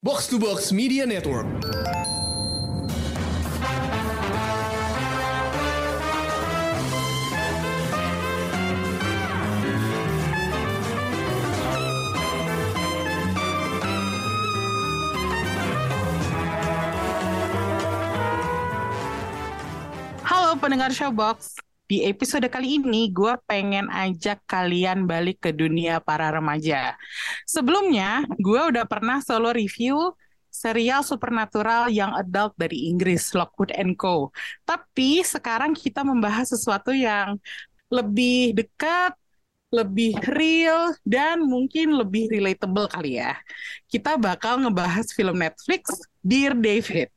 Box to Box Media Network. Halo pendengar Showbox. Di episode kali ini gue pengen ajak kalian balik ke dunia para remaja. Sebelumnya, gue udah pernah solo review serial supernatural yang adult dari Inggris, Lockwood and Co. Tapi sekarang kita membahas sesuatu yang lebih dekat, lebih real, dan mungkin lebih relatable kali ya. Kita bakal ngebahas film Netflix, Dear David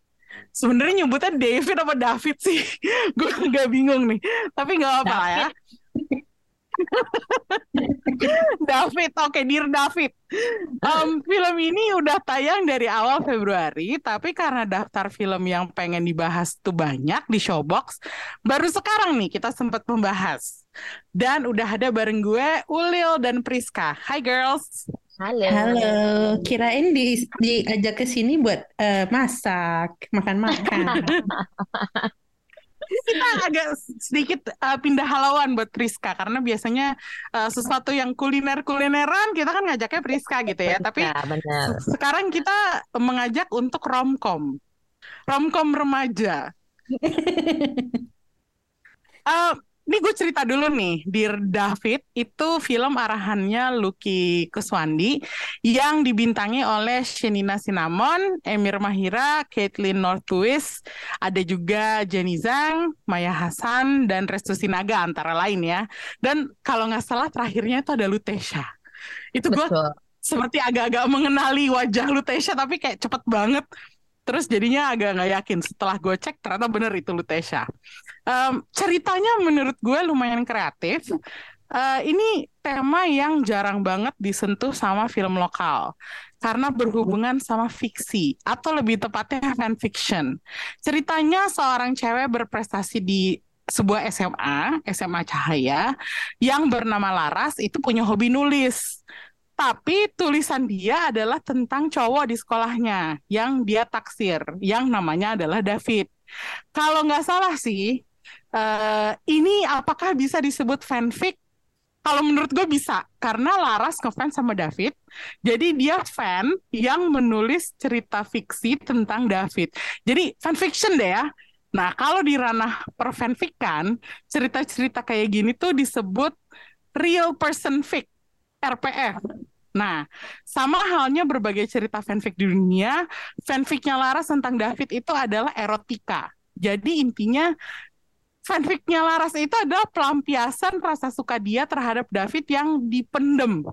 sebenarnya nyebutnya David apa David sih? Gue agak bingung nih. Tapi nggak apa lah ya. David oke okay, Dear David. Um, film ini udah tayang dari awal Februari tapi karena daftar film yang pengen dibahas tuh banyak di Showbox baru sekarang nih kita sempat membahas. Dan udah ada bareng gue Ulil dan Priska. Hi girls Halo. Halo, kirain di diajak ke sini buat uh, masak, makan-makan. kita agak sedikit uh, pindah halauan buat Priska karena biasanya uh, sesuatu yang kuliner-kulineran kita kan ngajaknya Priska gitu ya. Tapi benar. sekarang kita mengajak untuk romcom. Romcom remaja. uh, ini gue cerita dulu nih, Dear David itu film arahannya Lucky Kuswandi yang dibintangi oleh Shenina Cinnamon, Emir Mahira, Caitlin Northwist, ada juga Jenny Zhang, Maya Hasan, dan Restu Sinaga antara lain ya. Dan kalau nggak salah terakhirnya itu ada Lutesha. Itu gue seperti agak-agak mengenali wajah Lutesha tapi kayak cepet banget. Terus jadinya agak nggak yakin. Setelah gue cek ternyata bener itu Lutesha um, ceritanya menurut gue lumayan kreatif. Uh, ini tema yang jarang banget disentuh sama film lokal. Karena berhubungan sama fiksi atau lebih tepatnya fan fiction ceritanya seorang cewek berprestasi di sebuah SMA SMA Cahaya yang bernama Laras itu punya hobi nulis. Tapi tulisan dia adalah tentang cowok di sekolahnya yang dia taksir, yang namanya adalah David. Kalau nggak salah sih, uh, ini apakah bisa disebut fanfic? Kalau menurut gue bisa, karena Laras ngefans sama David, jadi dia fan yang menulis cerita fiksi tentang David. Jadi fanfiction deh ya. Nah, kalau di ranah perfanfikan, cerita-cerita kayak gini tuh disebut real person fic, RPF. Nah, sama halnya berbagai cerita fanfic di dunia, fanficnya Laras tentang David itu adalah erotika. Jadi intinya fanficnya Laras itu adalah pelampiasan rasa suka dia terhadap David yang dipendem.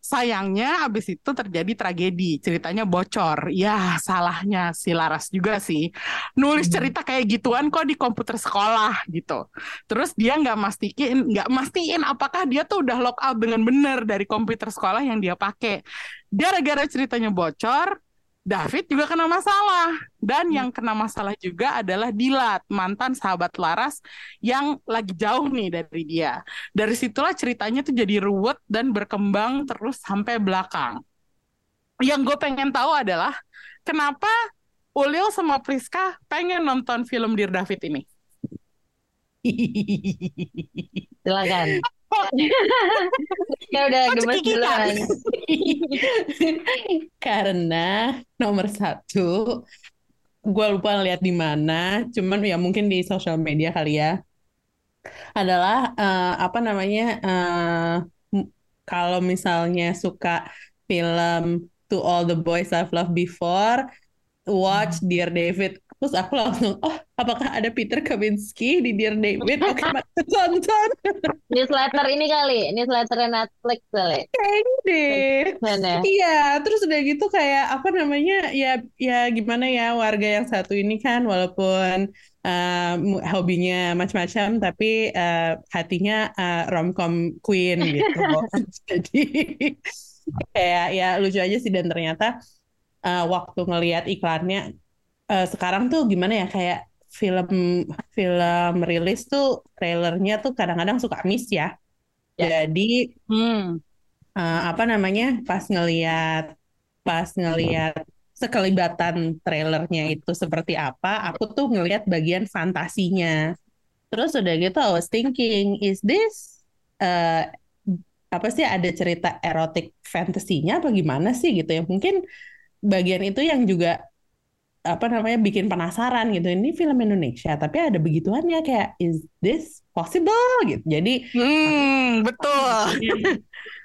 Sayangnya abis itu terjadi tragedi, ceritanya bocor. Ya salahnya si Laras juga sih. Nulis cerita kayak gituan kok di komputer sekolah gitu. Terus dia nggak mastiin, nggak mastiin apakah dia tuh udah lock out dengan benar dari komputer sekolah yang dia pakai. Gara-gara ceritanya bocor, David juga kena masalah dan hmm. yang kena masalah juga adalah Dilat mantan sahabat Laras yang lagi jauh nih dari dia. Dari situlah ceritanya tuh jadi ruwet dan berkembang terus sampai belakang. Yang gue pengen tahu adalah kenapa Ulil sama Priska pengen nonton film Dear David ini? Silakan. ya udah gemes duluan. Karena nomor satu, gue lupa lihat di mana, cuman ya mungkin di sosial media kali ya. Adalah uh, apa namanya? Uh, kalau misalnya suka film To All the Boys I've Loved Before, watch hmm. Dear David Terus aku langsung, oh apakah ada Peter Kavinsky di Dear David? Oke, okay, tonton. Newsletter ini kali, newsletter Netflix kali. Kayaknya deh. Iya, terus udah gitu kayak apa namanya, ya ya gimana ya warga yang satu ini kan walaupun uh, hobinya macam-macam tapi uh, hatinya uh, romcom queen gitu. Jadi kayak ya lucu aja sih dan ternyata uh, waktu ngelihat iklannya uh, sekarang tuh gimana ya kayak film film rilis tuh trailernya tuh kadang-kadang suka miss ya. ya. Jadi hmm. uh, apa namanya pas ngelihat pas ngelihat sekelibatan trailernya itu seperti apa, aku tuh ngelihat bagian fantasinya. Terus udah gitu I was thinking, is this uh, apa sih ada cerita erotik fantasinya apa gimana sih gitu ya? Mungkin bagian itu yang juga apa namanya bikin penasaran gitu. Ini film Indonesia tapi ada begituannya kayak is this possible? gitu. Jadi hmm, betul.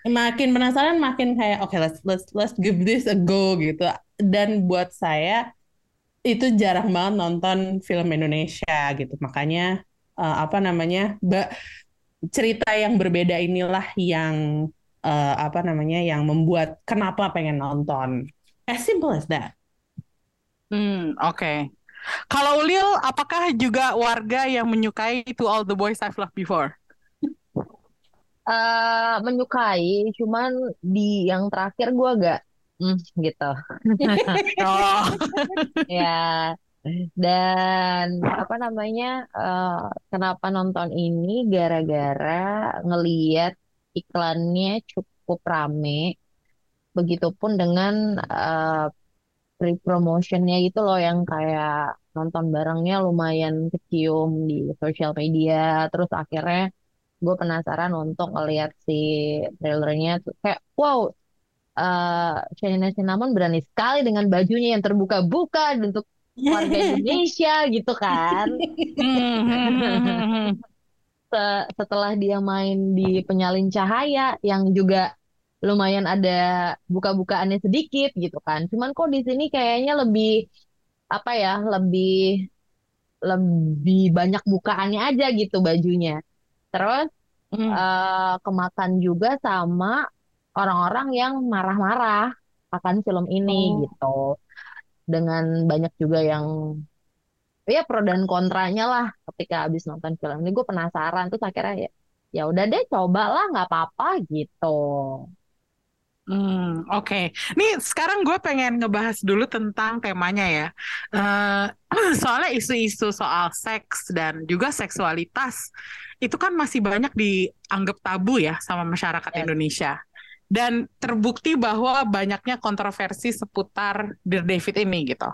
makin penasaran makin kayak oke okay, let's let's let's give this a go gitu. Dan buat saya itu jarang banget nonton film Indonesia gitu. Makanya uh, apa namanya cerita yang berbeda inilah yang uh, apa namanya yang membuat kenapa pengen nonton. As simple as that Hmm, oke. Okay. Kalau Ulil, apakah juga warga yang menyukai To All the Boys I've Loved Before? Uh, menyukai, cuman di yang terakhir gue agak hmm, gitu. oh. ya. Dan apa namanya? Uh, kenapa nonton ini? Gara-gara ngeliat iklannya cukup rame. Begitupun dengan uh, free promotionnya gitu loh yang kayak nonton barengnya lumayan kecium di sosial media. Terus akhirnya gue penasaran untuk ngeliat si trailernya. Tuh kayak wow uh, Shanina Cinnamon berani sekali dengan bajunya yang terbuka-buka untuk warga Indonesia gitu kan. Setelah dia main di penyalin cahaya yang juga lumayan ada buka-bukaannya sedikit gitu kan. Cuman kok di sini kayaknya lebih apa ya, lebih lebih banyak bukaannya aja gitu bajunya. Terus hmm. uh, kemakan juga sama orang-orang yang marah-marah akan film ini oh. gitu. Dengan banyak juga yang ya pro dan kontranya lah ketika habis nonton film ini gue penasaran tuh akhirnya ya ya udah deh cobalah nggak apa-apa gitu. Hmm, oke. Okay. Nih sekarang gue pengen ngebahas dulu tentang temanya ya. Uh, soalnya isu-isu soal seks dan juga seksualitas itu kan masih banyak dianggap tabu ya sama masyarakat yes. Indonesia. Dan terbukti bahwa banyaknya kontroversi seputar Dear David ini gitu.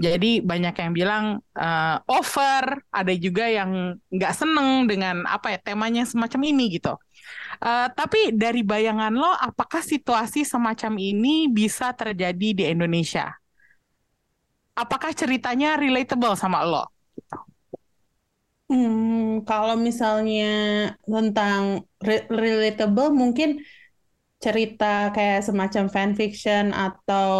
Jadi banyak yang bilang uh, over, ada juga yang nggak seneng dengan apa ya temanya semacam ini gitu. Uh, tapi dari bayangan lo, apakah situasi semacam ini bisa terjadi di Indonesia? Apakah ceritanya relatable sama lo? Hmm, kalau misalnya tentang re relatable, mungkin cerita kayak semacam fanfiction atau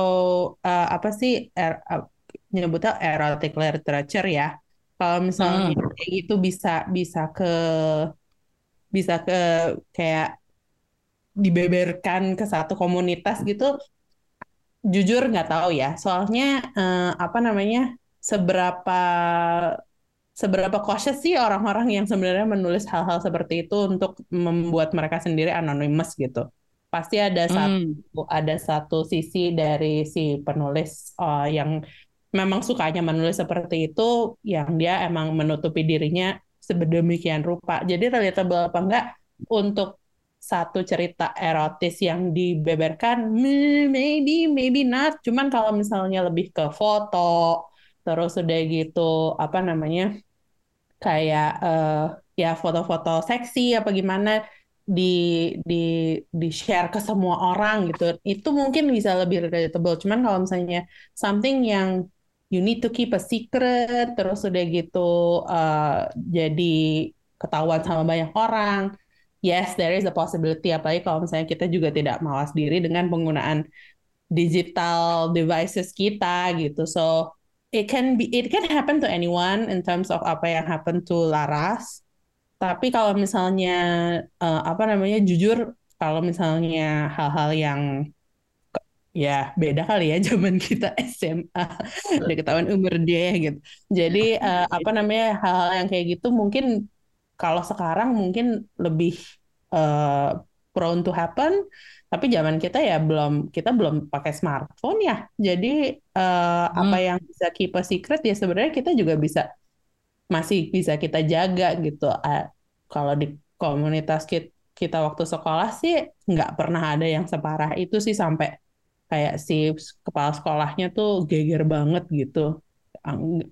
uh, apa sih er, uh, nyebutnya erotic literature ya. Kalau misalnya hmm. gitu bisa bisa ke bisa ke kayak dibeberkan ke satu komunitas gitu jujur nggak tahu ya soalnya eh, apa namanya seberapa seberapa cautious sih orang-orang yang sebenarnya menulis hal-hal seperti itu untuk membuat mereka sendiri anonymous gitu pasti ada hmm. satu ada satu sisi dari si penulis uh, yang memang sukanya menulis seperti itu yang dia emang menutupi dirinya sedemikian rupa. Jadi relatable apa enggak untuk satu cerita erotis yang dibeberkan, maybe, maybe not. Cuman kalau misalnya lebih ke foto, terus udah gitu, apa namanya, kayak uh, ya foto-foto seksi apa gimana di di di share ke semua orang gitu itu mungkin bisa lebih relatable cuman kalau misalnya something yang you need to keep a secret terus udah gitu uh, jadi ketahuan sama banyak orang. Yes there is a possibility apalagi kalau misalnya kita juga tidak mawas diri dengan penggunaan digital devices kita gitu. So it can be it can happen to anyone in terms of apa yang happen to Laras. Tapi kalau misalnya uh, apa namanya jujur kalau misalnya hal-hal yang ya beda kali ya zaman kita SMA udah ketahuan umur dia gitu. Jadi uh, apa namanya hal-hal yang kayak gitu mungkin kalau sekarang mungkin lebih uh, prone to happen. Tapi zaman kita ya belum kita belum pakai smartphone ya. Jadi uh, hmm. apa yang bisa keep a secret ya sebenarnya kita juga bisa masih bisa kita jaga gitu. Uh, kalau di komunitas kita, kita waktu sekolah sih nggak pernah ada yang separah itu sih sampai kayak si kepala sekolahnya tuh geger banget gitu.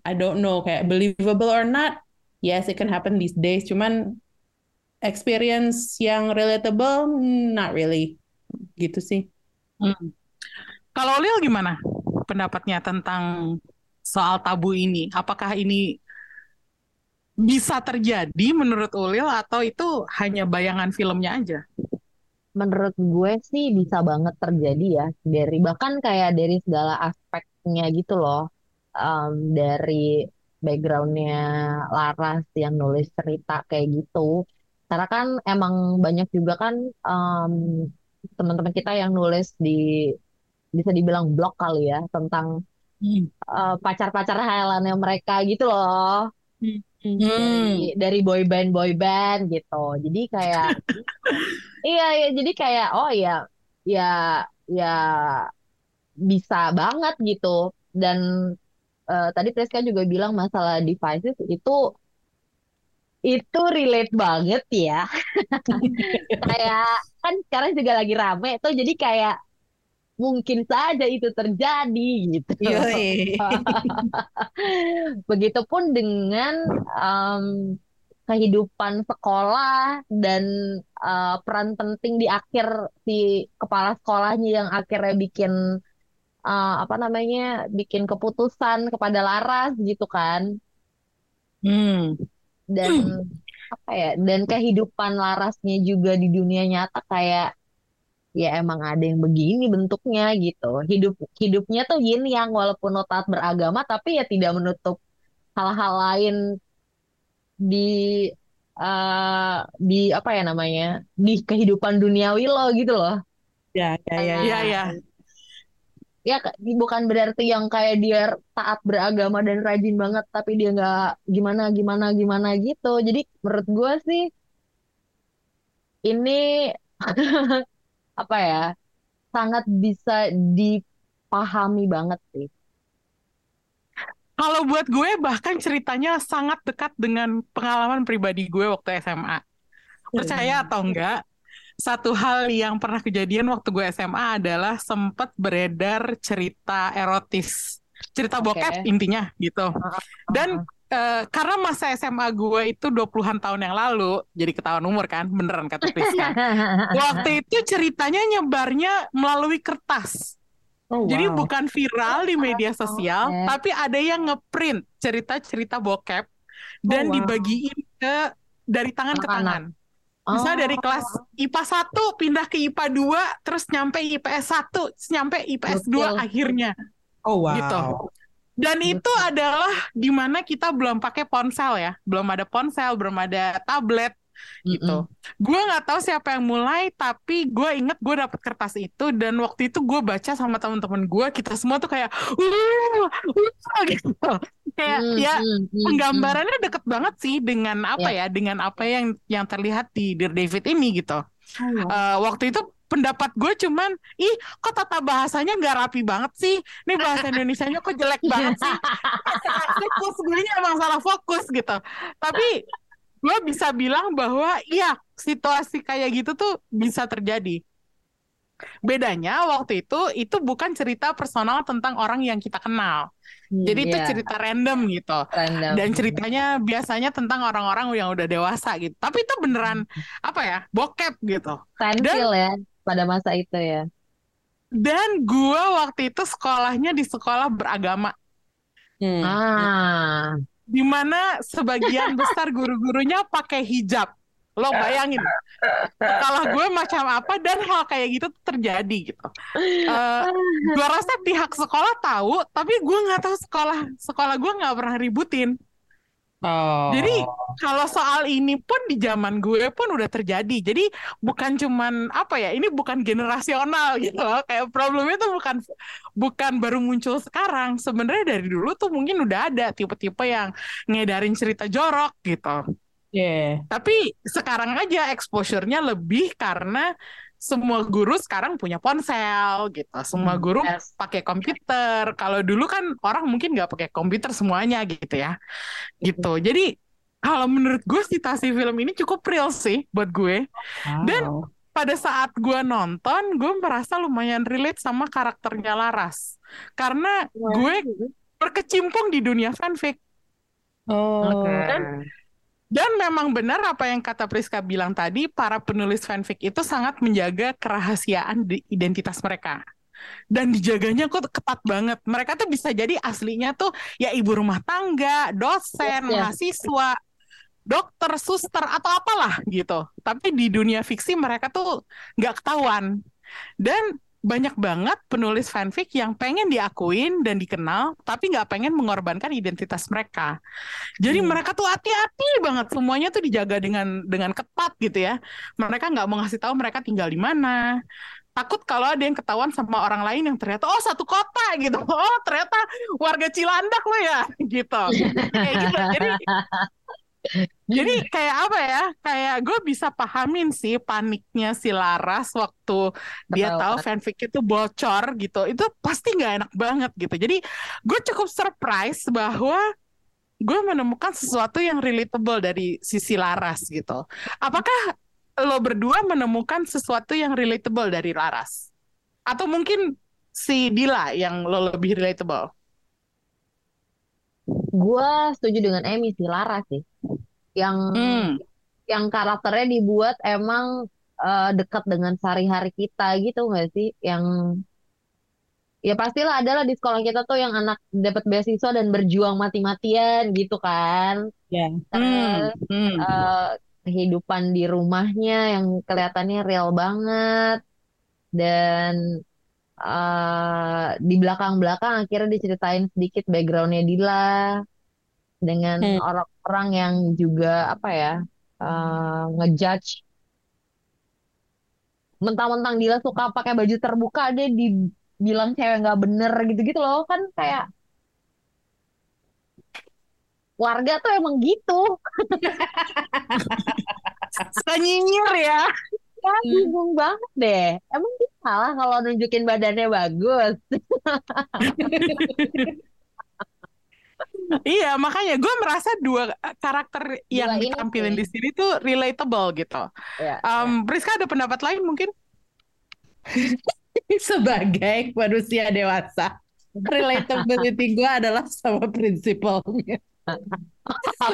I don't know kayak believable or not. Yes, it can happen these days. Cuman experience yang relatable, not really. Gitu sih. Hmm. Kalau Lil gimana pendapatnya tentang soal tabu ini? Apakah ini bisa terjadi menurut Ulil atau itu hanya bayangan filmnya aja? Menurut gue sih bisa banget terjadi ya. Dari bahkan kayak dari segala aspeknya gitu loh. Um, dari backgroundnya Laras yang nulis cerita kayak gitu. Karena kan emang banyak juga kan um, teman-teman kita yang nulis di bisa dibilang blog kali ya tentang hmm. uh, pacar-pacar hayalannya mereka gitu loh. Hmm dari dari boy band boy band gitu. Jadi kayak iya ya jadi kayak oh ya ya ya bisa banget gitu. Dan uh, tadi Priska juga bilang masalah devices itu itu relate banget ya. Kayak kan sekarang juga lagi rame tuh. Jadi kayak mungkin saja itu terjadi gitu. Begitupun dengan um, kehidupan sekolah dan uh, peran penting di akhir si kepala sekolahnya yang akhirnya bikin uh, apa namanya bikin keputusan kepada Laras gitu kan. Hmm. Dan hmm. apa ya? Dan kehidupan Larasnya juga di dunia nyata kayak ya emang ada yang begini bentuknya gitu. Hidup hidupnya tuh yin yang walaupun notat beragama tapi ya tidak menutup hal-hal lain di uh, di apa ya namanya di kehidupan duniawi lo gitu loh. Ya ya ya ya. ya. Ya bukan berarti yang kayak dia taat beragama dan rajin banget tapi dia nggak gimana gimana gimana gitu. Jadi menurut gue sih ini apa ya sangat bisa dipahami banget sih. Kalau buat gue bahkan ceritanya sangat dekat dengan pengalaman pribadi gue waktu SMA. Percaya hmm. atau enggak, satu hal yang pernah kejadian waktu gue SMA adalah sempat beredar cerita erotis. Cerita bokep intinya gitu. Dan Uh, karena masa SMA gue itu 20-an tahun yang lalu, jadi ketahuan umur kan, beneran kata Priska. Waktu itu ceritanya nyebarnya melalui kertas. Oh, wow. Jadi bukan viral di media sosial, okay. tapi ada yang ngeprint cerita-cerita bokep dan oh, wow. dibagiin ke dari tangan Anak ke tangan. Misalnya oh. dari kelas IPA 1 pindah ke IPA 2, terus nyampe IPS 1, nyampe IPS Betul. 2 akhirnya. Oh wow. Gitu. Dan itu adalah di mana kita belum pakai ponsel ya, belum ada ponsel, belum ada tablet gitu. Mm -hmm. Gue nggak tahu siapa yang mulai, tapi gue inget gue dapet kertas itu dan waktu itu gue baca sama teman-teman gue, kita semua tuh kayak, uh, uh, gitu. Kayak mm -hmm. ya penggambarannya deket banget sih dengan apa yeah. ya, dengan apa yang yang terlihat di Dear David ini gitu. Oh, uh, waktu itu pendapat gue cuman ih kok tata bahasanya nggak rapi banget sih ini bahasa Indonesia-nya kok jelek banget sih fokus gue emang salah fokus gitu tapi gue bisa bilang bahwa iya situasi kayak gitu tuh bisa terjadi bedanya waktu itu itu bukan cerita personal tentang orang yang kita kenal Hmm, Jadi itu yeah. cerita random gitu. Random. Dan ceritanya biasanya tentang orang-orang yang udah dewasa gitu. Tapi itu beneran hmm. apa ya? Bokep gitu. Pensil ya pada masa itu ya. Dan gue waktu itu sekolahnya di sekolah beragama. Hmm. Ah. Di mana sebagian besar guru-gurunya pakai hijab. Lo bayangin, sekolah gue macam apa dan hal kayak gitu terjadi gitu. Uh, gue rasa pihak sekolah tahu, tapi gue nggak tahu sekolah sekolah gue nggak pernah ributin. Oh. Jadi kalau soal ini pun di zaman gue pun udah terjadi. Jadi bukan cuman apa ya, ini bukan generasional gitu loh. Kayak problemnya tuh bukan bukan baru muncul sekarang. Sebenarnya dari dulu tuh mungkin udah ada tipe-tipe yang ngedarin cerita jorok gitu. Yeah. Tapi sekarang aja exposure-nya lebih karena semua guru sekarang punya ponsel gitu. Semua hmm, guru yes. pakai komputer. Kalau dulu kan orang mungkin nggak pakai komputer semuanya gitu ya. Gitu. Jadi kalau menurut gue situasi film ini cukup real sih buat gue. Wow. Dan pada saat gue nonton, gue merasa lumayan relate sama karakternya Laras. Karena gue berkecimpung di dunia fanfic. Oh. Dan, dan memang benar apa yang kata Priska bilang tadi, para penulis fanfic itu sangat menjaga kerahasiaan di identitas mereka. Dan dijaganya kok ketat banget. Mereka tuh bisa jadi aslinya tuh ya ibu rumah tangga, dosen, yes, yes. mahasiswa, dokter, suster atau apalah gitu. Tapi di dunia fiksi mereka tuh nggak ketahuan. Dan banyak banget penulis fanfic yang pengen diakuin dan dikenal, tapi nggak pengen mengorbankan identitas mereka. Jadi hmm. mereka tuh hati-hati banget, semuanya tuh dijaga dengan dengan ketat gitu ya. Mereka nggak mau ngasih tahu mereka tinggal di mana. Takut kalau ada yang ketahuan sama orang lain yang ternyata oh satu kota gitu, oh ternyata warga Cilandak lo ya gitu. Kayak gitu. Jadi jadi kayak apa ya? Kayak gue bisa pahamin sih paniknya si Laras waktu dia tahu fanfic itu bocor gitu. Itu pasti nggak enak banget gitu. Jadi gue cukup surprise bahwa gue menemukan sesuatu yang relatable dari sisi Laras gitu. Apakah lo berdua menemukan sesuatu yang relatable dari Laras? Atau mungkin si Dila yang lo lebih relatable? Gue setuju dengan Emmy sih Laras sih yang hmm. yang karakternya dibuat emang uh, dekat dengan sehari-hari kita gitu nggak sih yang ya pastilah adalah di sekolah kita tuh yang anak dapat beasiswa dan berjuang mati-matian gitu kan yeah. terus hmm. Hmm. Uh, kehidupan di rumahnya yang kelihatannya real banget dan uh, di belakang-belakang akhirnya diceritain sedikit backgroundnya Dila dengan hmm. orang-orang yang juga apa ya uh, ngejudge. Mentang-mentang Dila suka pakai baju terbuka dia dibilang cewek nggak bener gitu-gitu loh kan kayak warga tuh emang gitu. Suka nyinyir ya ya bingung banget deh emang dia salah kalau nunjukin badannya bagus iya, makanya gue merasa dua karakter yang dua ditampilin di sini tuh relatable gitu. Ya, um, ya. Priska ada pendapat lain mungkin? Sebagai manusia dewasa, relatability gue adalah sama prinsipalnya.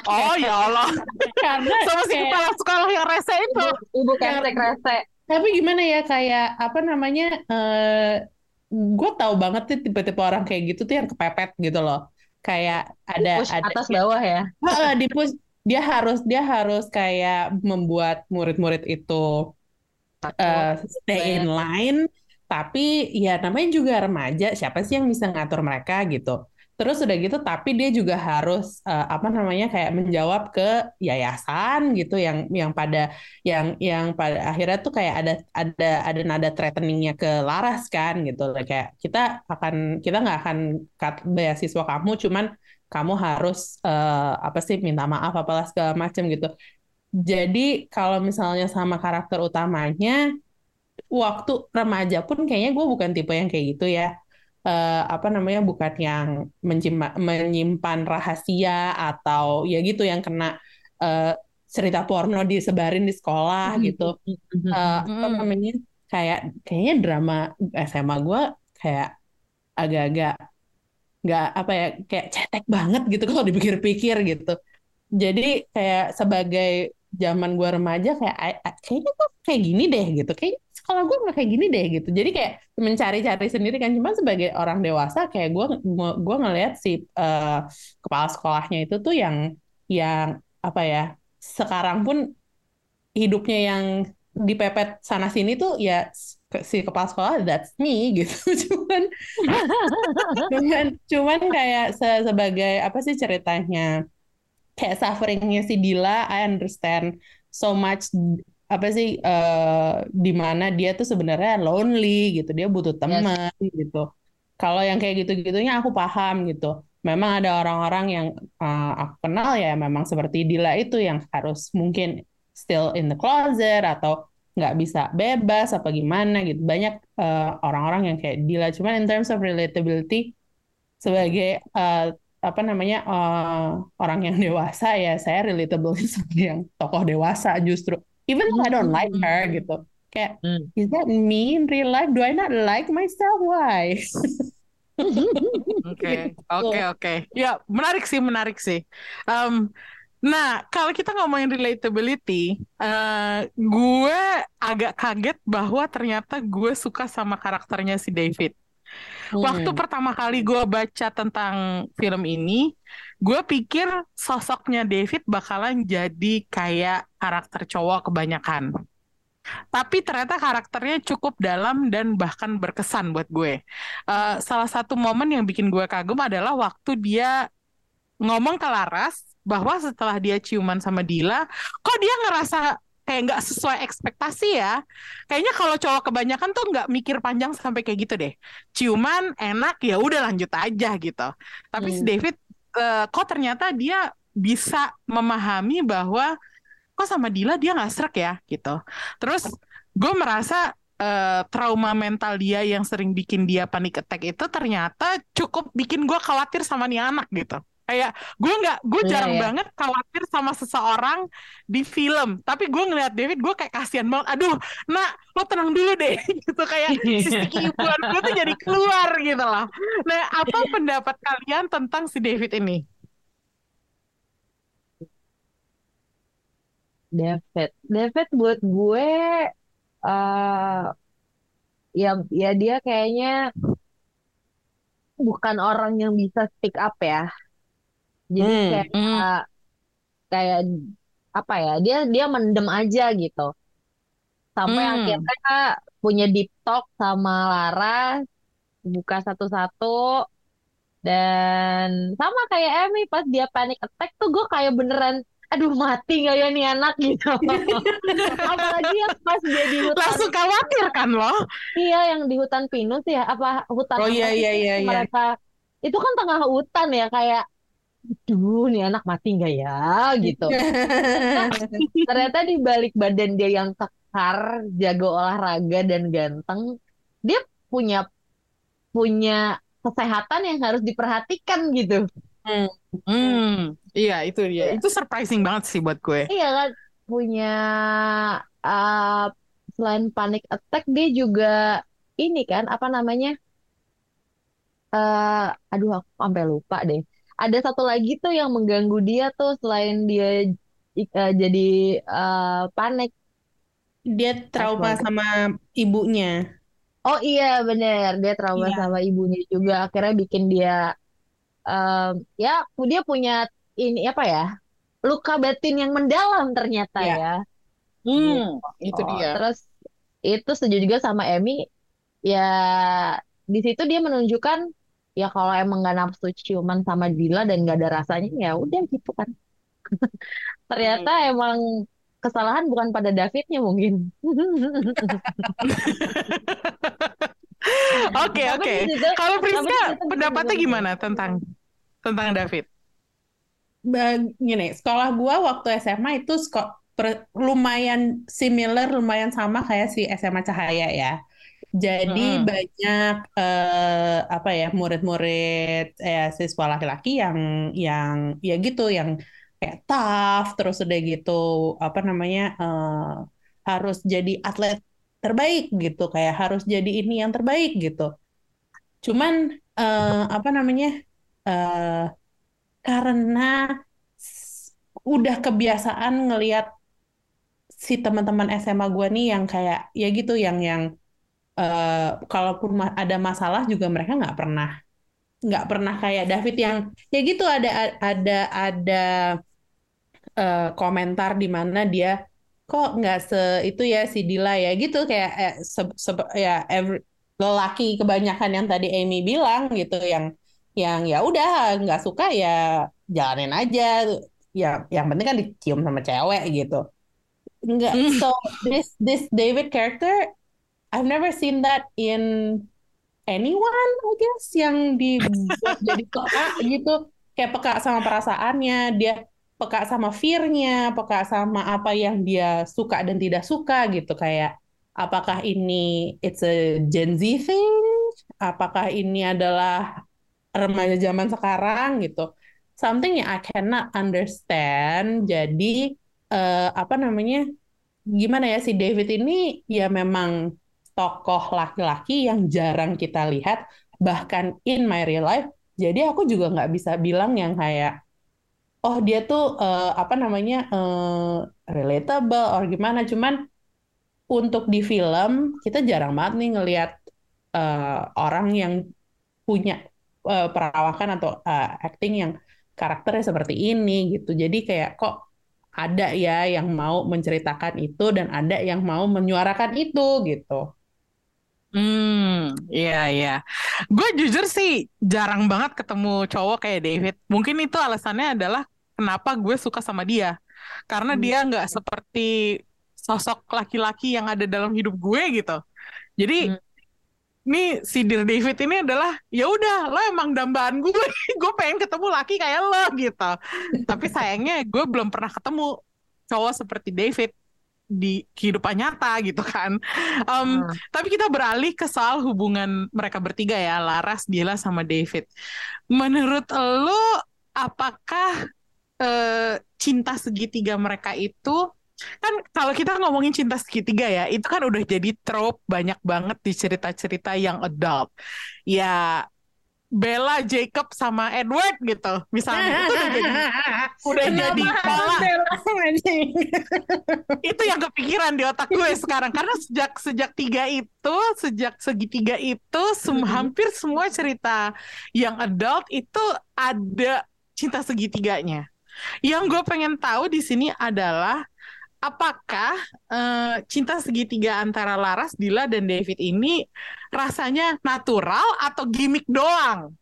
Oh ya Allah. Karena sama si kepala sekolah yang rese itu. Ibu kesek rese. Tapi gimana ya kayak apa namanya? Uh, gue tahu banget tuh tipe-tipe orang kayak gitu tuh yang kepepet gitu loh kayak ada push ada atas bawah ya di push dia harus dia harus kayak membuat murid-murid itu uh, stay in line tapi ya namanya juga remaja siapa sih yang bisa ngatur mereka gitu Terus udah gitu, tapi dia juga harus uh, apa namanya kayak menjawab ke yayasan gitu yang yang pada yang yang pada akhirnya tuh kayak ada ada ada nada threateningnya ke Laras kan gitu. Kayak kita akan kita nggak akan cut beasiswa kamu, cuman kamu harus uh, apa sih minta maaf apalah segala macam gitu. Jadi kalau misalnya sama karakter utamanya waktu remaja pun kayaknya gue bukan tipe yang kayak gitu ya uh, apa namanya bukan yang menyimpan, menyimpan rahasia atau ya gitu yang kena uh, cerita porno disebarin di sekolah mm-hmm. gitu. uh, apa namanya kayak kayaknya drama SMA gue kayak agak-agak nggak apa ya kayak cetek banget gitu kalau dipikir-pikir gitu. Jadi kayak sebagai zaman gue remaja kayak kayaknya tuh kayak gini deh gitu. Kayak sekolah gue nggak kayak gini deh gitu. Jadi kayak mencari-cari sendiri kan. Cuma sebagai orang dewasa kayak gue gue ngelihat si uh, kepala sekolahnya itu tuh yang yang apa ya sekarang pun hidupnya yang dipepet sana sini tuh ya si kepala sekolah that's me gitu. Cuman cuman cuman kayak se sebagai apa sih ceritanya kayak sufferingnya si Dila I understand so much apa sih uh, di mana dia tuh sebenarnya lonely gitu. Dia butuh teman yes. gitu. Kalau yang kayak gitu-gitunya aku paham gitu. Memang ada orang-orang yang uh, aku kenal ya memang seperti Dila itu yang harus mungkin still in the closet atau nggak bisa bebas apa gimana gitu. Banyak uh, orang-orang yang kayak Dila. Cuman in terms of relatability sebagai uh, apa namanya uh, orang yang dewasa ya saya relatable sebagai yang tokoh dewasa justru even though I don't like her gitu Kayak, hmm. is that me in real life? Do I not like myself? Why? Oke, oke, oke. Ya, menarik sih, menarik sih. Um, nah, kalau kita ngomongin relatability, uh, gue agak kaget bahwa ternyata gue suka sama karakternya si David. Hmm. Waktu pertama kali gue baca tentang film ini, gue pikir sosoknya David bakalan jadi kayak karakter cowok kebanyakan. Tapi ternyata karakternya cukup dalam dan bahkan berkesan buat gue. Uh, salah satu momen yang bikin gue kagum adalah waktu dia ngomong ke Laras bahwa setelah dia ciuman sama Dila, kok dia ngerasa kayak nggak sesuai ekspektasi ya. Kayaknya kalau cowok kebanyakan tuh nggak mikir panjang sampai kayak gitu deh. Ciuman enak ya udah lanjut aja gitu. Tapi hmm. si David uh, kok ternyata dia bisa memahami bahwa kok sama Dila dia nggak serak ya gitu terus gue merasa uh, trauma mental dia yang sering bikin dia panik attack itu ternyata cukup bikin gue khawatir sama nih anak gitu kayak gue nggak gue yeah, jarang yeah. banget khawatir sama seseorang di film. Tapi gue ngeliat David gue kayak kasihan banget. Aduh nak lo tenang dulu deh. Gitu kayak sisi ibuan gue tuh jadi keluar gitu loh. Nah apa pendapat kalian tentang si David ini? David. David buat gue uh, ya ya dia kayaknya bukan orang yang bisa speak up ya. Jadi hmm, kayak hmm. kayak apa ya? Dia dia mendem aja gitu. Sampai hmm. akhirnya punya deep talk sama Lara buka satu-satu dan sama kayak Emmy pas dia panic attack tuh gue kayak beneran aduh mati gak ya nih anak gitu apalagi yang pas dia di hutan langsung khawatir kan lo iya yang di hutan pinus ya apa hutan oh iya iya iya, iya mereka itu kan tengah hutan ya kayak aduh nih anak mati nggak ya gitu ternyata di balik badan dia yang kekar jago olahraga dan ganteng dia punya punya kesehatan yang harus diperhatikan gitu hmm. Hmm, iya itu dia. Itu surprising banget sih buat gue. Iya kan punya uh, selain panic attack dia juga ini kan apa namanya? Uh, aduh aku sampai lupa deh. Ada satu lagi tuh yang mengganggu dia tuh selain dia uh, jadi uh, panik. Dia trauma sama ibunya. Oh iya bener, dia trauma iya. sama ibunya juga. Akhirnya bikin dia um, ya dia punya ini apa ya luka batin yang mendalam ternyata ya. ya. Hmm, gitu. itu dia. Terus itu setuju juga sama Emmy ya di situ dia menunjukkan ya kalau emang gak nafsu ciuman sama Dila dan gak ada rasanya ya udah gitu kan. ternyata hmm. emang kesalahan bukan pada Davidnya mungkin. Oke oke. Kalau Priska pendapatnya gimana tentang tentang David? Gini, sekolah gua waktu SMA itu per, lumayan similar, lumayan sama kayak si SMA Cahaya ya. Jadi hmm. banyak uh, apa ya murid-murid ya siswa laki-laki yang yang ya gitu yang kayak tough terus udah gitu apa namanya uh, harus jadi atlet terbaik gitu kayak harus jadi ini yang terbaik gitu. Cuman uh, apa namanya uh, karena udah kebiasaan ngelihat si teman-teman SMA gue nih yang kayak ya gitu yang yang uh, kalaupun ma ada masalah juga mereka nggak pernah nggak pernah kayak David yang ya gitu ada ada ada uh, komentar di mana dia kok nggak se itu ya si Dila ya? Gitu kayak eh, se, se, ya every, lelaki kebanyakan yang tadi Amy bilang gitu yang yang ya udah nggak suka ya jalanin aja. Ya yang penting kan dicium sama cewek gitu. Nggak hmm. so this this David character I've never seen that in anyone I guess yang dibuat jadi peka gitu. Kayak peka sama perasaannya dia peka sama fear-nya peka sama apa yang dia suka dan tidak suka gitu. Kayak apakah ini it's a Gen Z thing? Apakah ini adalah remaja zaman sekarang gitu? Something yang I cannot understand. Jadi uh, apa namanya gimana ya si David ini? Ya memang tokoh laki-laki yang jarang kita lihat bahkan in my real life. Jadi aku juga nggak bisa bilang yang kayak oh dia tuh uh, apa namanya uh, relatable or gimana. Cuman untuk di film kita jarang banget nih ngelihat uh, orang yang punya uh, perawakan atau uh, acting yang karakternya seperti ini gitu. Jadi kayak kok ada ya yang mau menceritakan itu dan ada yang mau menyuarakan itu gitu. Hmm, iya iya. Gue jujur sih jarang banget ketemu cowok kayak David. Mungkin itu alasannya adalah kenapa gue suka sama dia. Karena hmm. dia nggak seperti sosok laki-laki yang ada dalam hidup gue gitu. Jadi hmm nih si Dear David ini adalah ya udah lo emang dambaan gue gue pengen ketemu laki kayak lo gitu tapi sayangnya gue belum pernah ketemu cowok seperti David di kehidupan nyata gitu kan. Um, hmm. tapi kita beralih ke soal hubungan mereka bertiga ya Laras Dila sama David. Menurut lo apakah uh, cinta segitiga mereka itu kan kalau kita ngomongin cinta segitiga ya itu kan udah jadi trope banyak banget di cerita-cerita yang adult. Ya Bella Jacob sama Edward gitu. Misalnya itu udah jadi udah jadi pola itu yang kepikiran di otak gue sekarang. Karena sejak sejak tiga itu sejak segitiga itu sem mm -hmm. hampir semua cerita yang adult itu ada cinta segitiganya. Yang gue pengen tahu di sini adalah apakah uh, cinta segitiga antara Laras, Dila, dan David ini rasanya natural atau gimmick doang?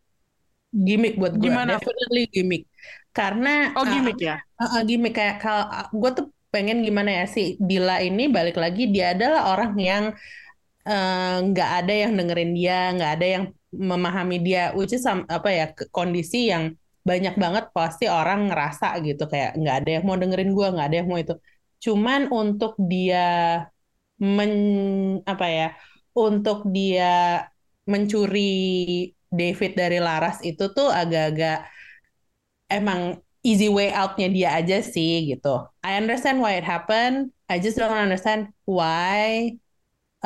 Gimmick buat gue, Gimana? definitely gimmick. Karena oh gimmick uh, ya, uh, uh, gimmick kayak kalau uh, gue tuh pengen gimana ya si Dila ini balik lagi dia adalah orang yang nggak uh, ada yang dengerin dia, nggak ada yang memahami dia, which is some, apa ya kondisi yang banyak banget pasti orang ngerasa gitu kayak nggak ada yang mau dengerin gue, nggak ada yang mau itu Cuman untuk dia men apa ya, untuk dia mencuri David dari Laras itu tuh agak-agak emang easy way out-nya dia aja sih gitu. I understand why it happened. I just don't understand why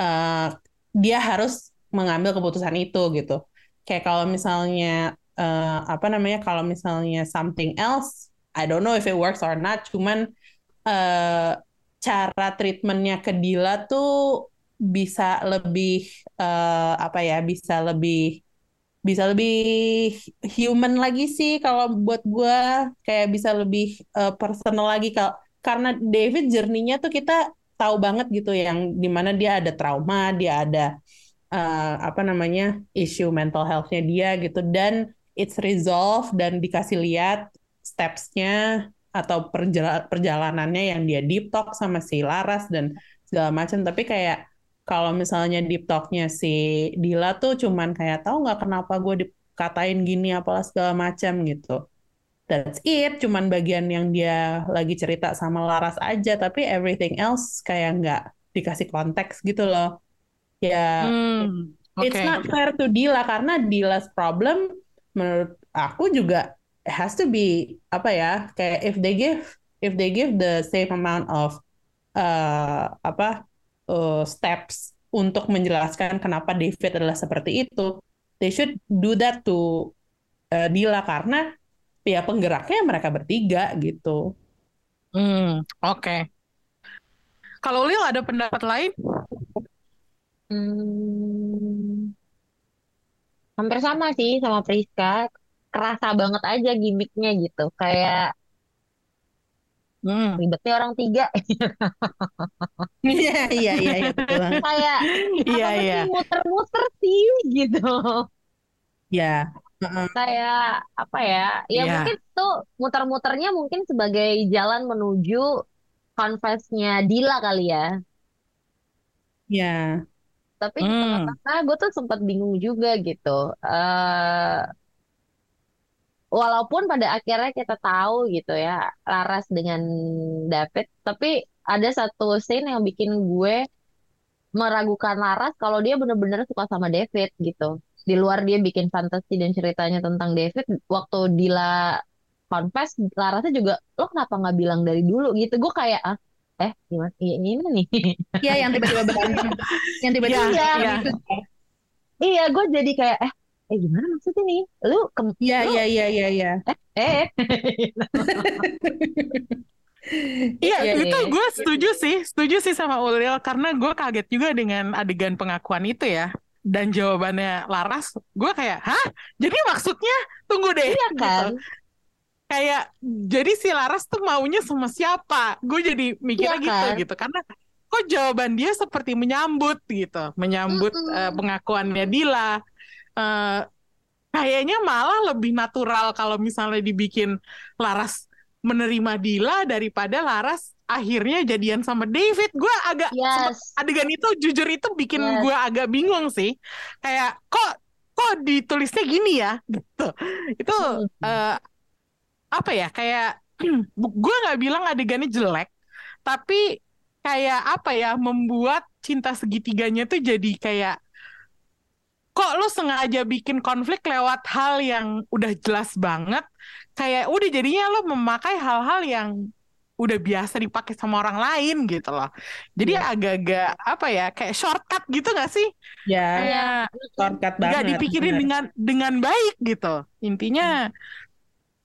uh, dia harus mengambil keputusan itu gitu. Kayak kalau misalnya uh, apa namanya kalau misalnya something else, I don't know if it works or not. Cuman uh, cara treatmentnya ke Dila tuh bisa lebih uh, apa ya bisa lebih bisa lebih human lagi sih kalau buat gue kayak bisa lebih uh, personal lagi kalau karena David journey-nya tuh kita tahu banget gitu yang di mana dia ada trauma dia ada uh, apa namanya isu mental health-nya dia gitu. Dan it's resolved dan dikasih lihat steps-nya atau perjalanannya yang dia deep talk sama si Laras dan segala macam. Tapi kayak kalau misalnya deep talknya si Dila tuh cuman kayak tahu nggak kenapa gue dikatain gini apalah segala macam gitu. That's it. Cuman bagian yang dia lagi cerita sama Laras aja. Tapi everything else kayak nggak dikasih konteks gitu loh. Ya hmm, okay. it's not fair to Dila. Karena Dila's problem menurut aku juga has to be apa ya kayak if they give if they give the same amount of uh, apa uh, steps untuk menjelaskan kenapa David adalah seperti itu they should do that to uh, Dila karena ya penggeraknya mereka bertiga gitu. Hmm, oke. Okay. Kalau Lil ada pendapat lain? Hmm, hampir sama sih sama Priska kerasa banget aja gimmicknya gitu. Kayak hmm. ribetnya orang tiga. Iya iya iya, iya kayak iya iya. muter-muter sih? gitu. Ya kayak apa ya ya yeah. mungkin tuh muter-muternya mungkin sebagai jalan menuju confessnya Dila kali ya. Ya tapi hmm. tengah gue tuh sempat bingung juga gitu. Uh, walaupun pada akhirnya kita tahu gitu ya Laras dengan David tapi ada satu scene yang bikin gue meragukan Laras kalau dia bener-bener suka sama David gitu. Di luar dia bikin fantasi dan ceritanya tentang David waktu Dila confess Larasnya juga lo kenapa nggak bilang dari dulu? Gitu. Gue kayak ah eh gimana? Iya ini nih? Iya, yang tiba-tiba berantem. Yang tiba-tiba Iya, Iya. iya gue jadi kayak eh eh gimana maksudnya nih lu ke Iya, lu iya, iya, iya, iya. eh Iya, Iya, itu iya. gue setuju sih, setuju sih sama Ulil karena gue kaget juga dengan adegan pengakuan itu ya. Dan jawabannya Laras, gue kayak, hah? Jadi maksudnya tunggu deh, iya gitu. kan Kayak jadi si Laras tuh maunya sama siapa? Gue jadi mikirnya Iya gitu kan? gitu karena kok jawaban dia seperti menyambut gitu, menyambut Mm-mm. eh, pengakuannya Dila. Eh, kayaknya malah lebih natural kalau misalnya dibikin Laras menerima Dila daripada Laras akhirnya jadian sama David. Gue agak yes adegan itu jujur itu bikin Yes. gue agak bingung sih. Kayak kok kok ditulisnya gini ya gitu. Itu eh, apa ya kayak gue nggak bilang adegannya jelek, tapi kayak apa ya membuat cinta segitiganya tuh jadi kayak kok lu sengaja bikin konflik lewat hal yang udah jelas banget kayak udah jadinya lo memakai hal-hal yang udah biasa dipakai sama orang lain gitu loh jadi Iya. agak-agak apa ya kayak shortcut gitu gak sih Ya, kayak shortcut nggak banget. dipikirin benar. dengan dengan baik gitu intinya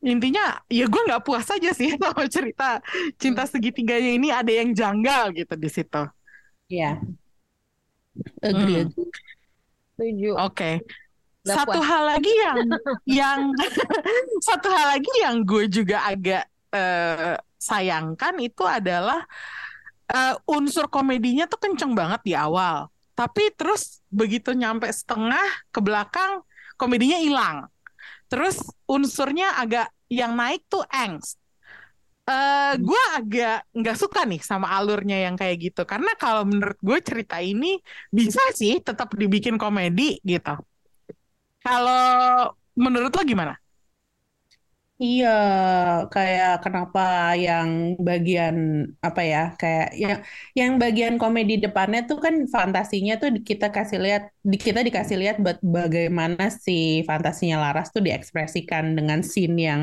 intinya ya gue nggak puas aja sih sama cerita cinta segitiganya ini ada yang janggal gitu di situ Iya. Agree, Hmm. agree. Setuju Oke. Nggak Satu puas. hal lagi yang yang satu hal lagi yang gue juga agak eh, sayangkan itu adalah eh, unsur komedinya tuh kenceng banget di awal. Tapi terus begitu nyampe setengah ke belakang komedinya hilang. Terus unsurnya agak yang naik tuh angst. Eh, gue agak nggak suka nih sama alurnya yang kayak gitu karena kalau menurut gue cerita ini bisa sih tetap dibikin komedi gitu. Kalau menurut lo gimana? Iya, kayak kenapa yang bagian apa ya, kayak yang yang bagian komedi depannya tuh kan fantasinya tuh kita kasih lihat, kita dikasih lihat bagaimana si fantasinya Laras tuh diekspresikan dengan scene yang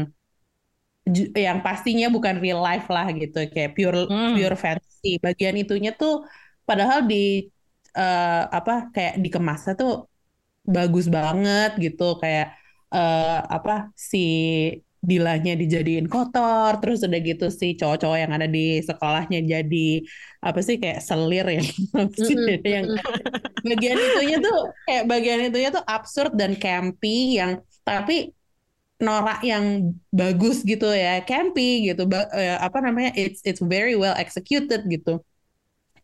yang pastinya bukan real life lah gitu, kayak pure Hmm. pure fantasy. Bagian itunya tuh padahal di eh, apa kayak dikemasnya tuh bagus banget gitu kayak eh, apa si Dilanya dijadiin kotor terus udah gitu si cowok-cowok yang ada di sekolahnya jadi apa sih kayak selir ya sih Mm-mm, yang mm-mm. bagian itunya tuh kayak bagian itunya tuh absurd dan campy yang tapi norak yang bagus gitu ya campy gitu Ba- eh, apa namanya it's it's very well executed gitu.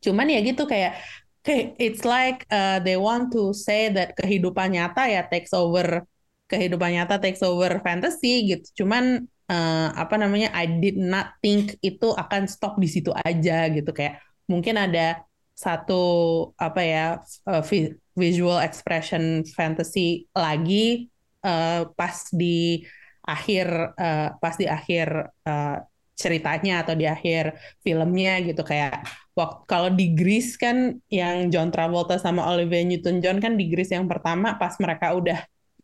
Cuman ya gitu kayak kayak it's like uh, they want to say that kehidupan nyata ya takes over kehidupan nyata takes over fantasy gitu. Cuman uh, apa namanya I did not think itu akan stop di situ aja gitu. Kayak mungkin ada satu apa ya uh, vi- visual expression fantasy lagi uh, pas di akhir uh, pas di akhir uh, ceritanya atau di akhir filmnya gitu. Kayak waktu kalau di Grease kan yang John Travolta sama Olivia Newton-John kan di Grease yang pertama pas mereka udah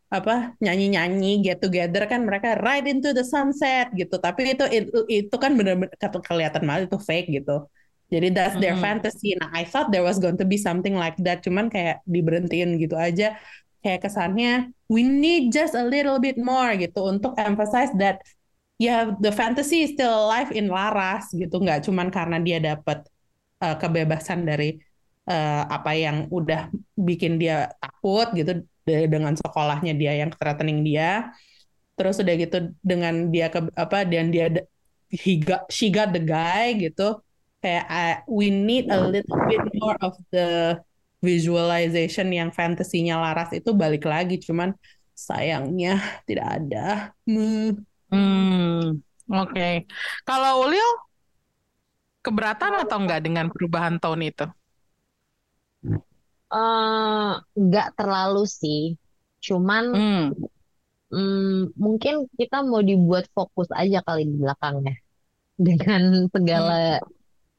apa nyanyi-nyanyi get together kan mereka ride into the sunset gitu. Tapi itu itu, itu kan benar-benar ke- kelihatan banget itu fake gitu. Jadi that's their Mm-mm. fantasy. Nah I thought there was going to be something like that. Cuman kayak diberhentiin gitu aja. Kayak kesannya we need just a little bit more gitu untuk emphasize that ya the fantasy is still alive in Laras gitu. Nggak cuman karena dia dapat uh, kebebasan dari uh, apa yang udah bikin dia takut gitu de- dengan sekolahnya dia yang threatening dia. Terus udah gitu dengan dia ke apa dan dia he got she got the guy gitu. Kayak uh, we need a little bit more of the visualization yang fantasinya Laras itu balik lagi cuman sayangnya tidak ada Hmm. Hmm, oke. Kalau Ulil keberatan atau enggak dengan perubahan tone itu? Eh, nggak terlalu sih cuman Hmm, mm, mungkin kita mau dibuat fokus aja kali di belakangnya dengan segala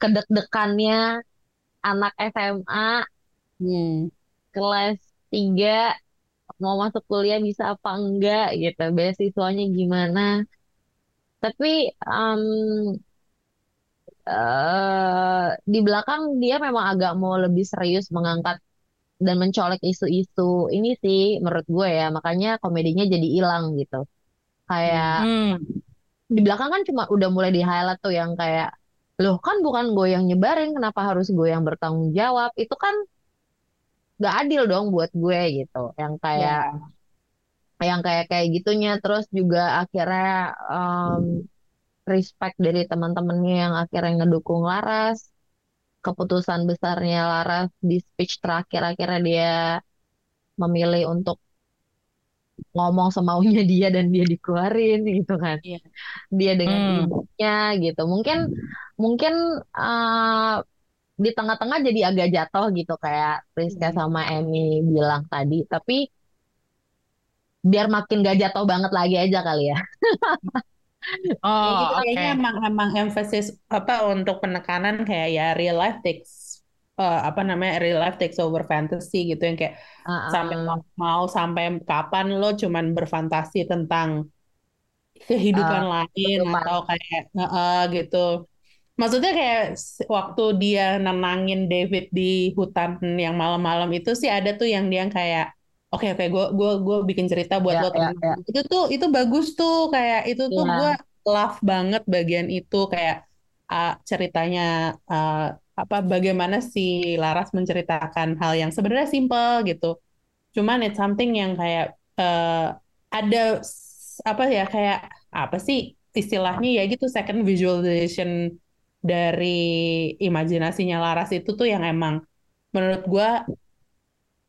kedek-dekannya anak SMA Hmm. kelas 3 mau masuk kuliah bisa apa enggak gitu. Beasiswanya gimana? Tapi em, uh, di belakang dia memang agak mau lebih serius mengangkat dan mencolek isu-isu ini sih menurut gue ya. Makanya komedinya jadi hilang gitu. Kayak hmm. di belakang kan cuma udah mulai di highlight tuh yang kayak loh kan bukan gue yang nyebarin kenapa harus gue yang bertanggung jawab? Itu kan gak adil dong buat gue gitu yang kayak yeah. yang kayak kayak gitunya terus juga akhirnya um, respect dari teman-temannya yang akhirnya ngedukung Laras keputusan besarnya Laras di speech terakhir akhirnya dia memilih untuk ngomong semaunya dia dan dia dikeluarin gitu kan yeah. dia dengan hmm. ibunya gitu mungkin mungkin uh, di tengah-tengah jadi agak jatuh gitu kayak Rizka hmm. sama Emmy bilang tadi tapi biar makin gak jatuh banget lagi aja kali ya oh gitu, kayaknya okay. emang emang emphasis apa untuk penekanan kayak ya real life takes uh, apa namanya real life takes over fantasy gitu yang kayak uh-uh. sampai mau sampai kapan lo cuman berfantasi tentang kehidupan uh, lain kehidupan. atau kayak uh, gitu maksudnya kayak waktu dia nenangin David di hutan yang malam-malam itu sih ada tuh yang dia kayak oke okay, oke okay, gue gue gue bikin cerita buat yeah, lo yeah, yeah. itu tuh itu bagus tuh kayak itu tuh yeah. gue love banget bagian itu kayak uh, ceritanya uh, apa bagaimana si Laras menceritakan hal yang sebenarnya simple gitu. Cuman it's something yang kayak uh, ada apa ya kayak apa sih istilahnya ya gitu second visualization dari imajinasinya Laras itu tuh yang emang menurut gue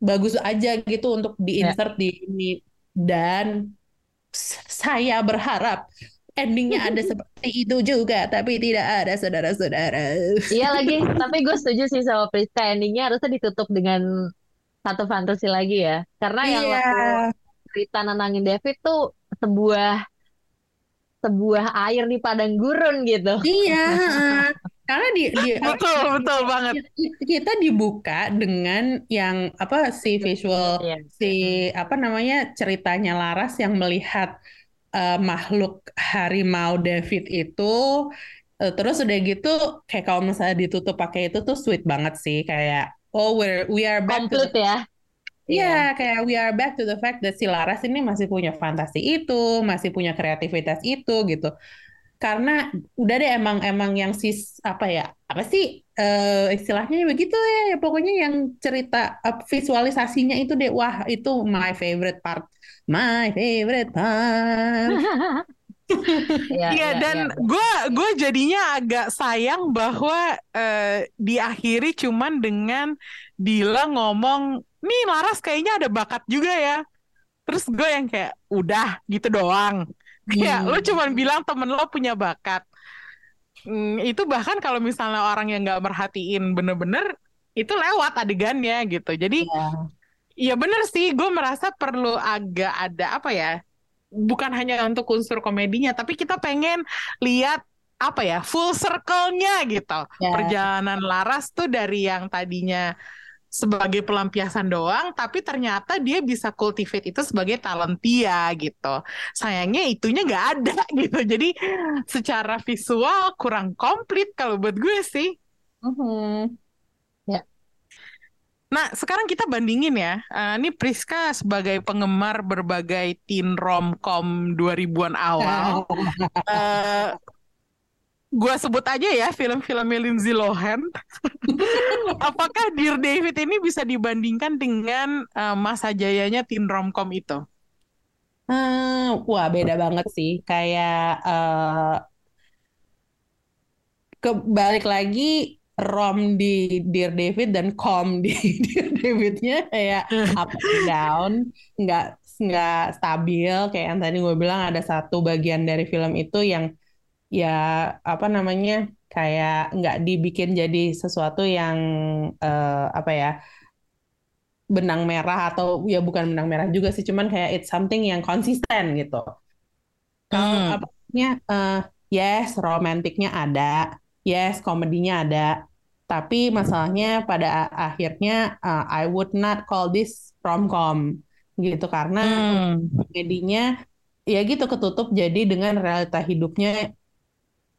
bagus aja gitu untuk diinsert yeah. di ini dan saya berharap endingnya ada seperti itu juga, tapi tidak ada saudara-saudara. Iya lagi, tapi gue setuju sih sama Priska endingnya harusnya ditutup dengan satu fantasi lagi ya, karena iya. yang waktu cerita nenangin David tuh sebuah sebuah air di padang gurun gitu. Iya, karena di, di betul betul banget. Kita dibuka dengan yang apa si visual yeah. si apa namanya ceritanya Laras yang melihat uh, makhluk harimau David itu uh, terus udah gitu kayak kalau misalnya ditutup pakai itu tuh sweet banget sih kayak oh we're we are back Complete to the, ya Iya, yeah, kayak we are back to the fact that si Laras ini masih punya fantasi itu, masih punya kreativitas itu gitu. Karena udah deh emang emang yang sis apa ya apa sih uh, istilahnya begitu ya, ya pokoknya yang cerita uh, visualisasinya itu deh wah itu my favorite part my favorite part. Iya ya, dan gue ya, gue jadinya agak sayang bahwa uh, diakhiri cuman dengan Dila ngomong, nih Laras kayaknya ada bakat juga ya. Terus gue yang kayak udah gitu doang. Kayak hmm. lo cuman bilang temen lo punya bakat. Hmm, itu bahkan kalau misalnya orang yang nggak merhatiin bener-bener itu lewat adegannya gitu. Jadi yeah Iya bener sih, gue merasa perlu agak ada apa ya, bukan hanya untuk unsur komedinya, tapi kita pengen lihat apa ya, full circle-nya gitu. Yeah. Perjalanan Laras tuh dari yang tadinya sebagai pelampiasan doang, tapi ternyata dia bisa cultivate itu sebagai talentia gitu. Sayangnya itunya nggak ada gitu. Jadi secara visual kurang komplit kalau buat gue sih. Mm -hmm. Nah, sekarang kita bandingin ya. Uh, ini Priska sebagai penggemar berbagai teen romcom 2000-an awal. uh, gua sebut aja ya film-film Lindsay Lohan. Apakah Dear David ini bisa dibandingkan dengan uh, masa jayanya teen romcom itu? Uh, wah, beda banget sih. Kayak uh, kebalik lagi rom di Dear David dan com di Dear Davidnya kayak up and down, nggak nggak stabil kayak yang tadi gue bilang ada satu bagian dari film itu yang ya apa namanya kayak nggak dibikin jadi sesuatu yang uh, apa ya benang merah atau ya bukan benang merah juga sih cuman kayak it's something yang konsisten gitu. Kalau hmm. apa uh, yes romantiknya ada yes komedinya ada tapi masalahnya pada akhirnya uh, I would not call this romcom gitu karena hmm. komedinya ya gitu ketutup jadi dengan realita hidupnya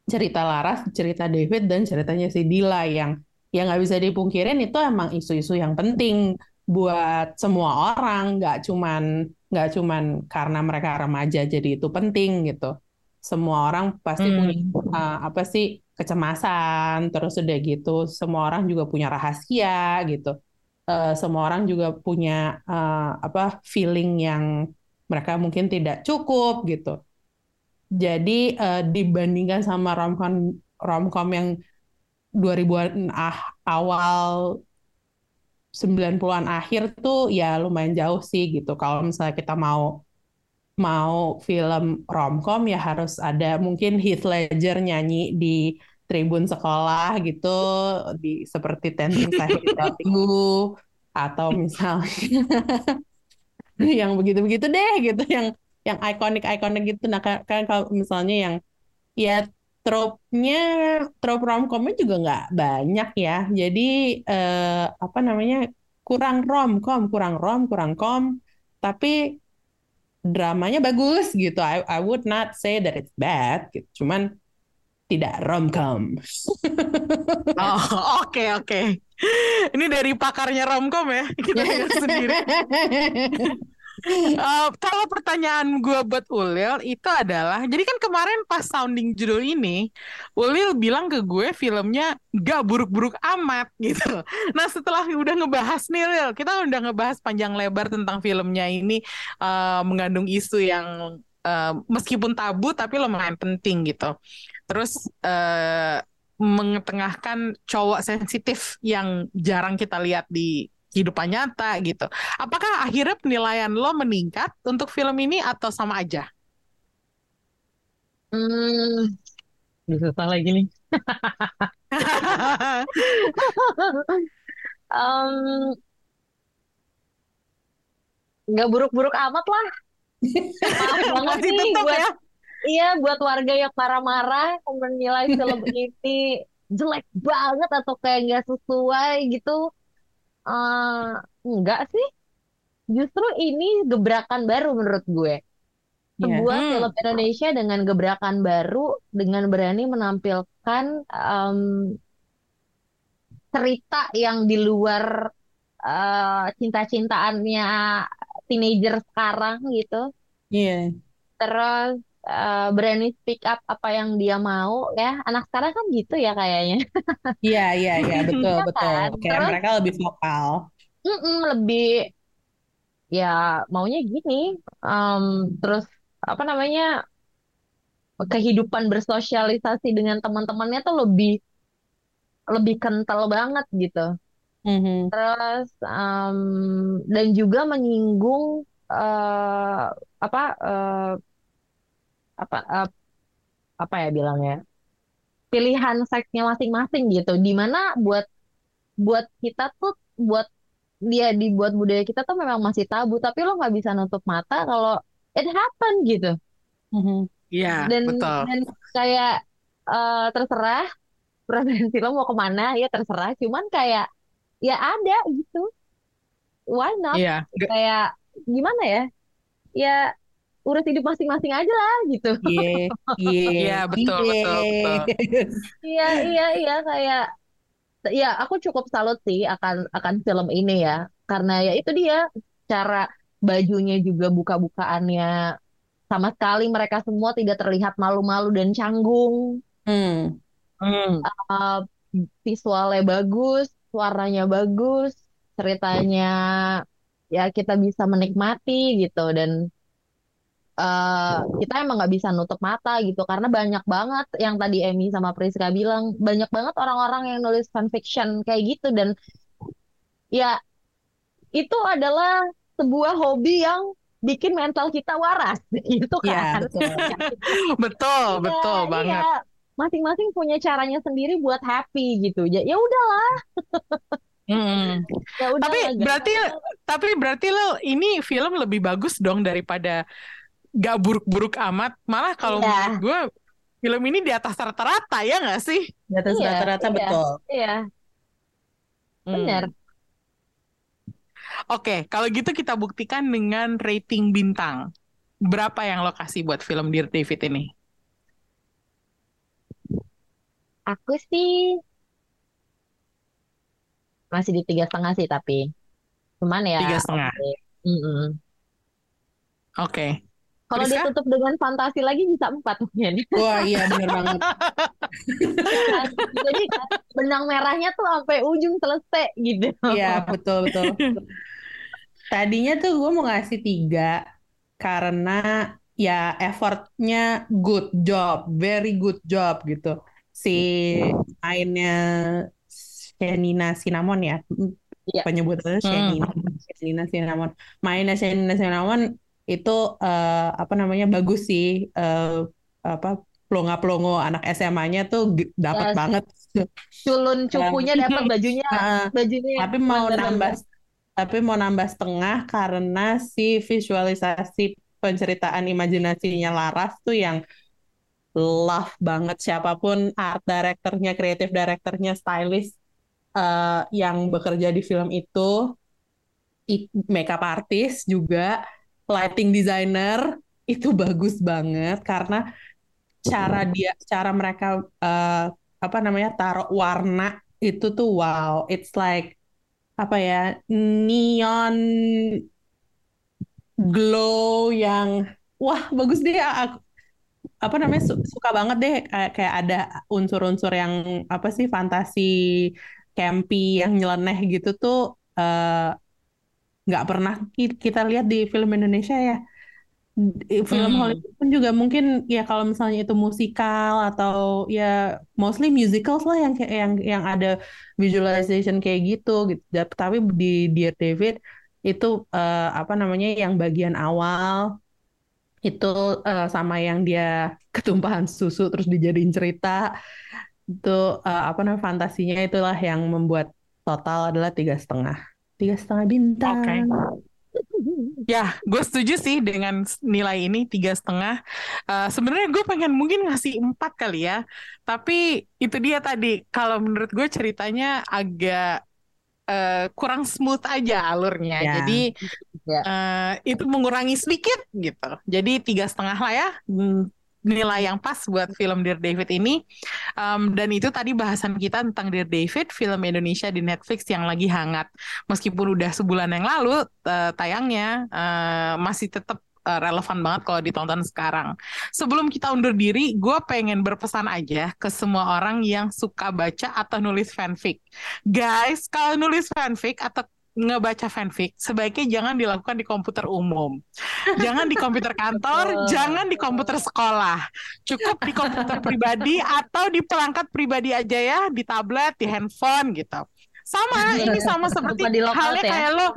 cerita Laras, cerita David dan ceritanya si Dila yang yang nggak bisa dipungkirin itu emang isu-isu yang penting buat semua orang, nggak cuman nggak cuman karena mereka remaja jadi itu penting gitu. Semua orang pasti hmm. punya uh, apa sih kecemasan, terus udah gitu semua orang juga punya rahasia gitu. Uh, semua orang juga punya uh, apa feeling yang mereka mungkin tidak cukup gitu. Jadi uh, dibandingkan sama romcom romcom yang 2000-an ah, awal 90-an akhir tuh ya lumayan jauh sih gitu. Kalau misalnya kita mau mau film romcom ya harus ada mungkin Heath Ledger nyanyi di tribun sekolah gitu di seperti Tenting Sahid atau misalnya yang begitu-begitu deh gitu yang yang ikonik-ikonik gitu nah kan, kalau misalnya yang ya trope-nya trope romcomnya juga nggak banyak ya jadi eh, apa namanya kurang romcom kurang rom kurang kom tapi dramanya bagus gitu I I would not say that it's bad gitu cuman tidak romcom. oh oke okay, oke. Okay. Ini dari pakarnya romcom ya kita sendiri. Uh, kalau pertanyaan gue buat Ulil itu adalah, jadi kan kemarin pas sounding judul ini, Ulil bilang ke gue filmnya gak buruk-buruk amat gitu. Nah setelah udah ngebahas nih Ulil, kita udah ngebahas panjang lebar tentang filmnya ini uh, mengandung isu yang uh, meskipun tabu tapi lumayan penting gitu. Terus uh, mengetengahkan cowok sensitif yang jarang kita lihat di kehidupan nyata gitu. Apakah akhirnya penilaian lo meningkat untuk film ini atau sama aja? Hmm, susah lagi nih. um, nggak buruk-buruk amat lah. Maaf banget nih buat ya? Iya, buat warga yang marah-marah menilai film ini jelek banget atau kayak nggak sesuai gitu. Uh, enggak sih. Justru ini gebrakan baru menurut gue. Iya. Sebuah yeah. film Indonesia dengan gebrakan baru, dengan berani menampilkan um, cerita yang di luar uh, cinta-cintaannya teenager sekarang gitu. Iya. Yeah. Terus uh, berani speak up apa yang dia mau ya. Anak sekarang kan gitu ya kayaknya. Iya iya iya. Betul ya betul. kan? kayak Terus, mereka lebih vokal. Mm -mm, lebih ya maunya gini. Um, terus apa namanya kehidupan bersosialisasi dengan teman-temannya tuh lebih lebih kental banget gitu. Mm-hmm. terus um, dan juga menyinggung uh, apa uh, apa uh, apa ya bilangnya pilihan seksnya masing-masing gitu di mana buat buat kita tuh buat dia dibuat budaya kita tuh memang masih tabu tapi lo nggak bisa nutup mata kalau it happen gitu mm-hmm. Iya, dan betul. dan kayak uh, terserah preferensi lo mau ke mana ya terserah cuman kayak ya ada gitu why not yeah. kayak gimana ya ya urus hidup masing-masing aja lah gitu. Iya, iya, iya betul, yeah. betul, betul. Iya, iya, iya kayak ya aku cukup salut sih akan akan film ini ya karena ya itu dia cara bajunya juga buka-bukaannya sama sekali mereka semua tidak terlihat malu-malu dan canggung. Hmm. Hmm. Uh, visualnya bagus, suaranya bagus, ceritanya ya kita bisa menikmati gitu dan uh, kita emang nggak bisa nutup mata gitu karena banyak banget yang tadi Emmy sama Priska bilang banyak banget orang-orang yang nulis fanfiction kayak gitu dan ya itu adalah sebuah hobi yang bikin mental kita waras gitu iya, kan? ya, betul betul, ya, betul iya. banget. Masing-masing punya caranya sendiri buat happy gitu ya ya udahlah. Hmm. Ya udah tapi berarti tapi berarti lo ini film lebih bagus dong daripada gak buruk-buruk amat. Malah kalau yeah. menurut gue film ini di atas rata-rata ya nggak sih? Di atas iya, rata-rata iya, betul. Iya. Benar. Hmm. Oke, kalau gitu kita buktikan dengan rating bintang. Berapa yang lo kasih buat film Dear David ini? Aku sih masih di tiga setengah sih tapi cuman ya Tiga setengah. oke. Mm-mm. Oke. Kalau Priska? ditutup dengan fantasi lagi bisa empat mungkin. Wah iya bener banget. Jadi benang merahnya tuh sampai ujung selesai gitu. Iya betul betul. Tadinya tuh gue mau ngasih tiga karena ya effortnya good job, very good job gitu. Si mainnya Shenina Cinnamon ya, Iya. penyebutannya Hmm. Shenina, Shenina Cinnamon. Mainnya Shenina Cinnamon itu eh, apa namanya bagus sih, Eh, apa pelongo-pelongo anak SMA-nya tuh dapat Yes. banget. Culun cupunya dapat bajunya, bajunya tapi mau nambah tapi mau nambah setengah karena si visualisasi penceritaan imajinasinya Laras tuh yang love banget siapa pun art directornya, creative directornya, stylist eh, yang bekerja di film itu, makeup artist juga, lighting designer itu bagus banget karena cara dia, cara mereka eh, apa namanya taruh warna itu tuh wow, it's like apa ya neon glow yang wah bagus deh. Aku apa namanya su- suka banget deh. Kayak ada unsur-unsur yang apa sih fantasi campy yang nyeleneh gitu tuh eh, nggak pernah ki- kita lihat di film Indonesia ya. Film Hmm. Hollywood pun juga mungkin ya kalau misalnya itu musikal atau ya mostly musicals lah yang yang yang ada visualization kayak gitu gitu. Tapi di Dear David itu eh, apa namanya yang bagian awal itu eh, sama yang dia ketumpahan susu terus dijadiin cerita. Itu eh, apa namanya fantasinya itulah yang membuat total adalah tiga setengah tiga setengah bintang Oke. Ya, gue setuju sih dengan nilai ini tiga setengah. Eh, Sebenarnya gue pengen mungkin ngasih empat kali ya, tapi itu dia tadi. Kalau menurut gue ceritanya agak eh, kurang smooth aja alurnya. Ya. Jadi Ya. eh, itu mengurangi sedikit gitu. Jadi tiga setengah lah ya. Nilai yang pas buat film Dear David ini. Um, dan itu tadi bahasan kita tentang Dear David, film Indonesia di Netflix yang lagi hangat. Meskipun udah sebulan yang lalu eh, tayangnya, eh, masih tetap eh, relevan banget kalau ditonton sekarang. Sebelum kita undur diri, gue pengen berpesan aja ke semua orang yang suka baca atau nulis fanfic. Guys, kalau nulis fanfic atau ngebaca fanfic, sebaiknya jangan dilakukan di komputer umum. Jangan di komputer kantor, jangan di komputer sekolah. Cukup di komputer pribadi atau di perangkat pribadi aja ya, di tablet, di handphone gitu. Sama, ini sama seperti halnya ya. kayak lo,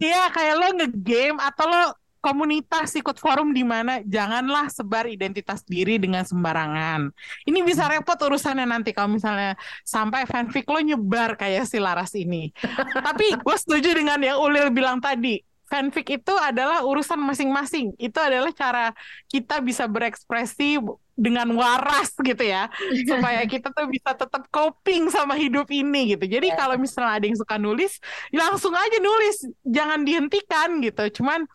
iya kayak lo ngegame atau lo komunitas ikut forum di mana janganlah sebar identitas diri dengan sembarangan. Ini bisa repot urusannya nanti kalau misalnya sampai fanfic lo nyebar kayak si Laras ini. Tapi gue setuju dengan yang Ulil bilang tadi. Fanfic itu adalah urusan masing-masing. Itu adalah cara kita bisa berekspresi dengan waras gitu ya. Supaya kita tuh bisa tetap coping sama hidup ini gitu. Jadi Ya. kalau misalnya ada yang suka nulis, langsung aja nulis. Jangan dihentikan gitu. Cuman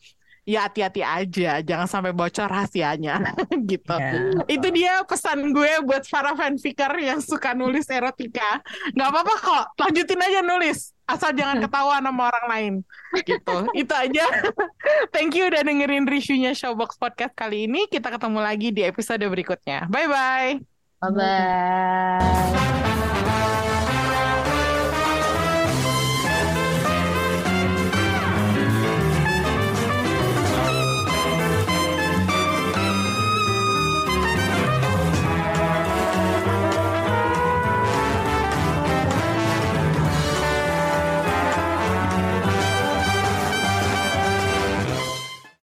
ya hati-hati aja. Jangan sampai bocor rahasianya gitu. Ya. Itu dia pesan gue buat para fanficer yang suka nulis erotika. Nggak apa-apa kok, lanjutin aja nulis. Asal jangan ketahuan sama orang lain. Gitu. Itu aja. Thank you udah dengerin reviewnya Showbox Podcast kali ini. Kita ketemu lagi di episode berikutnya. Bye-bye. Bye bye.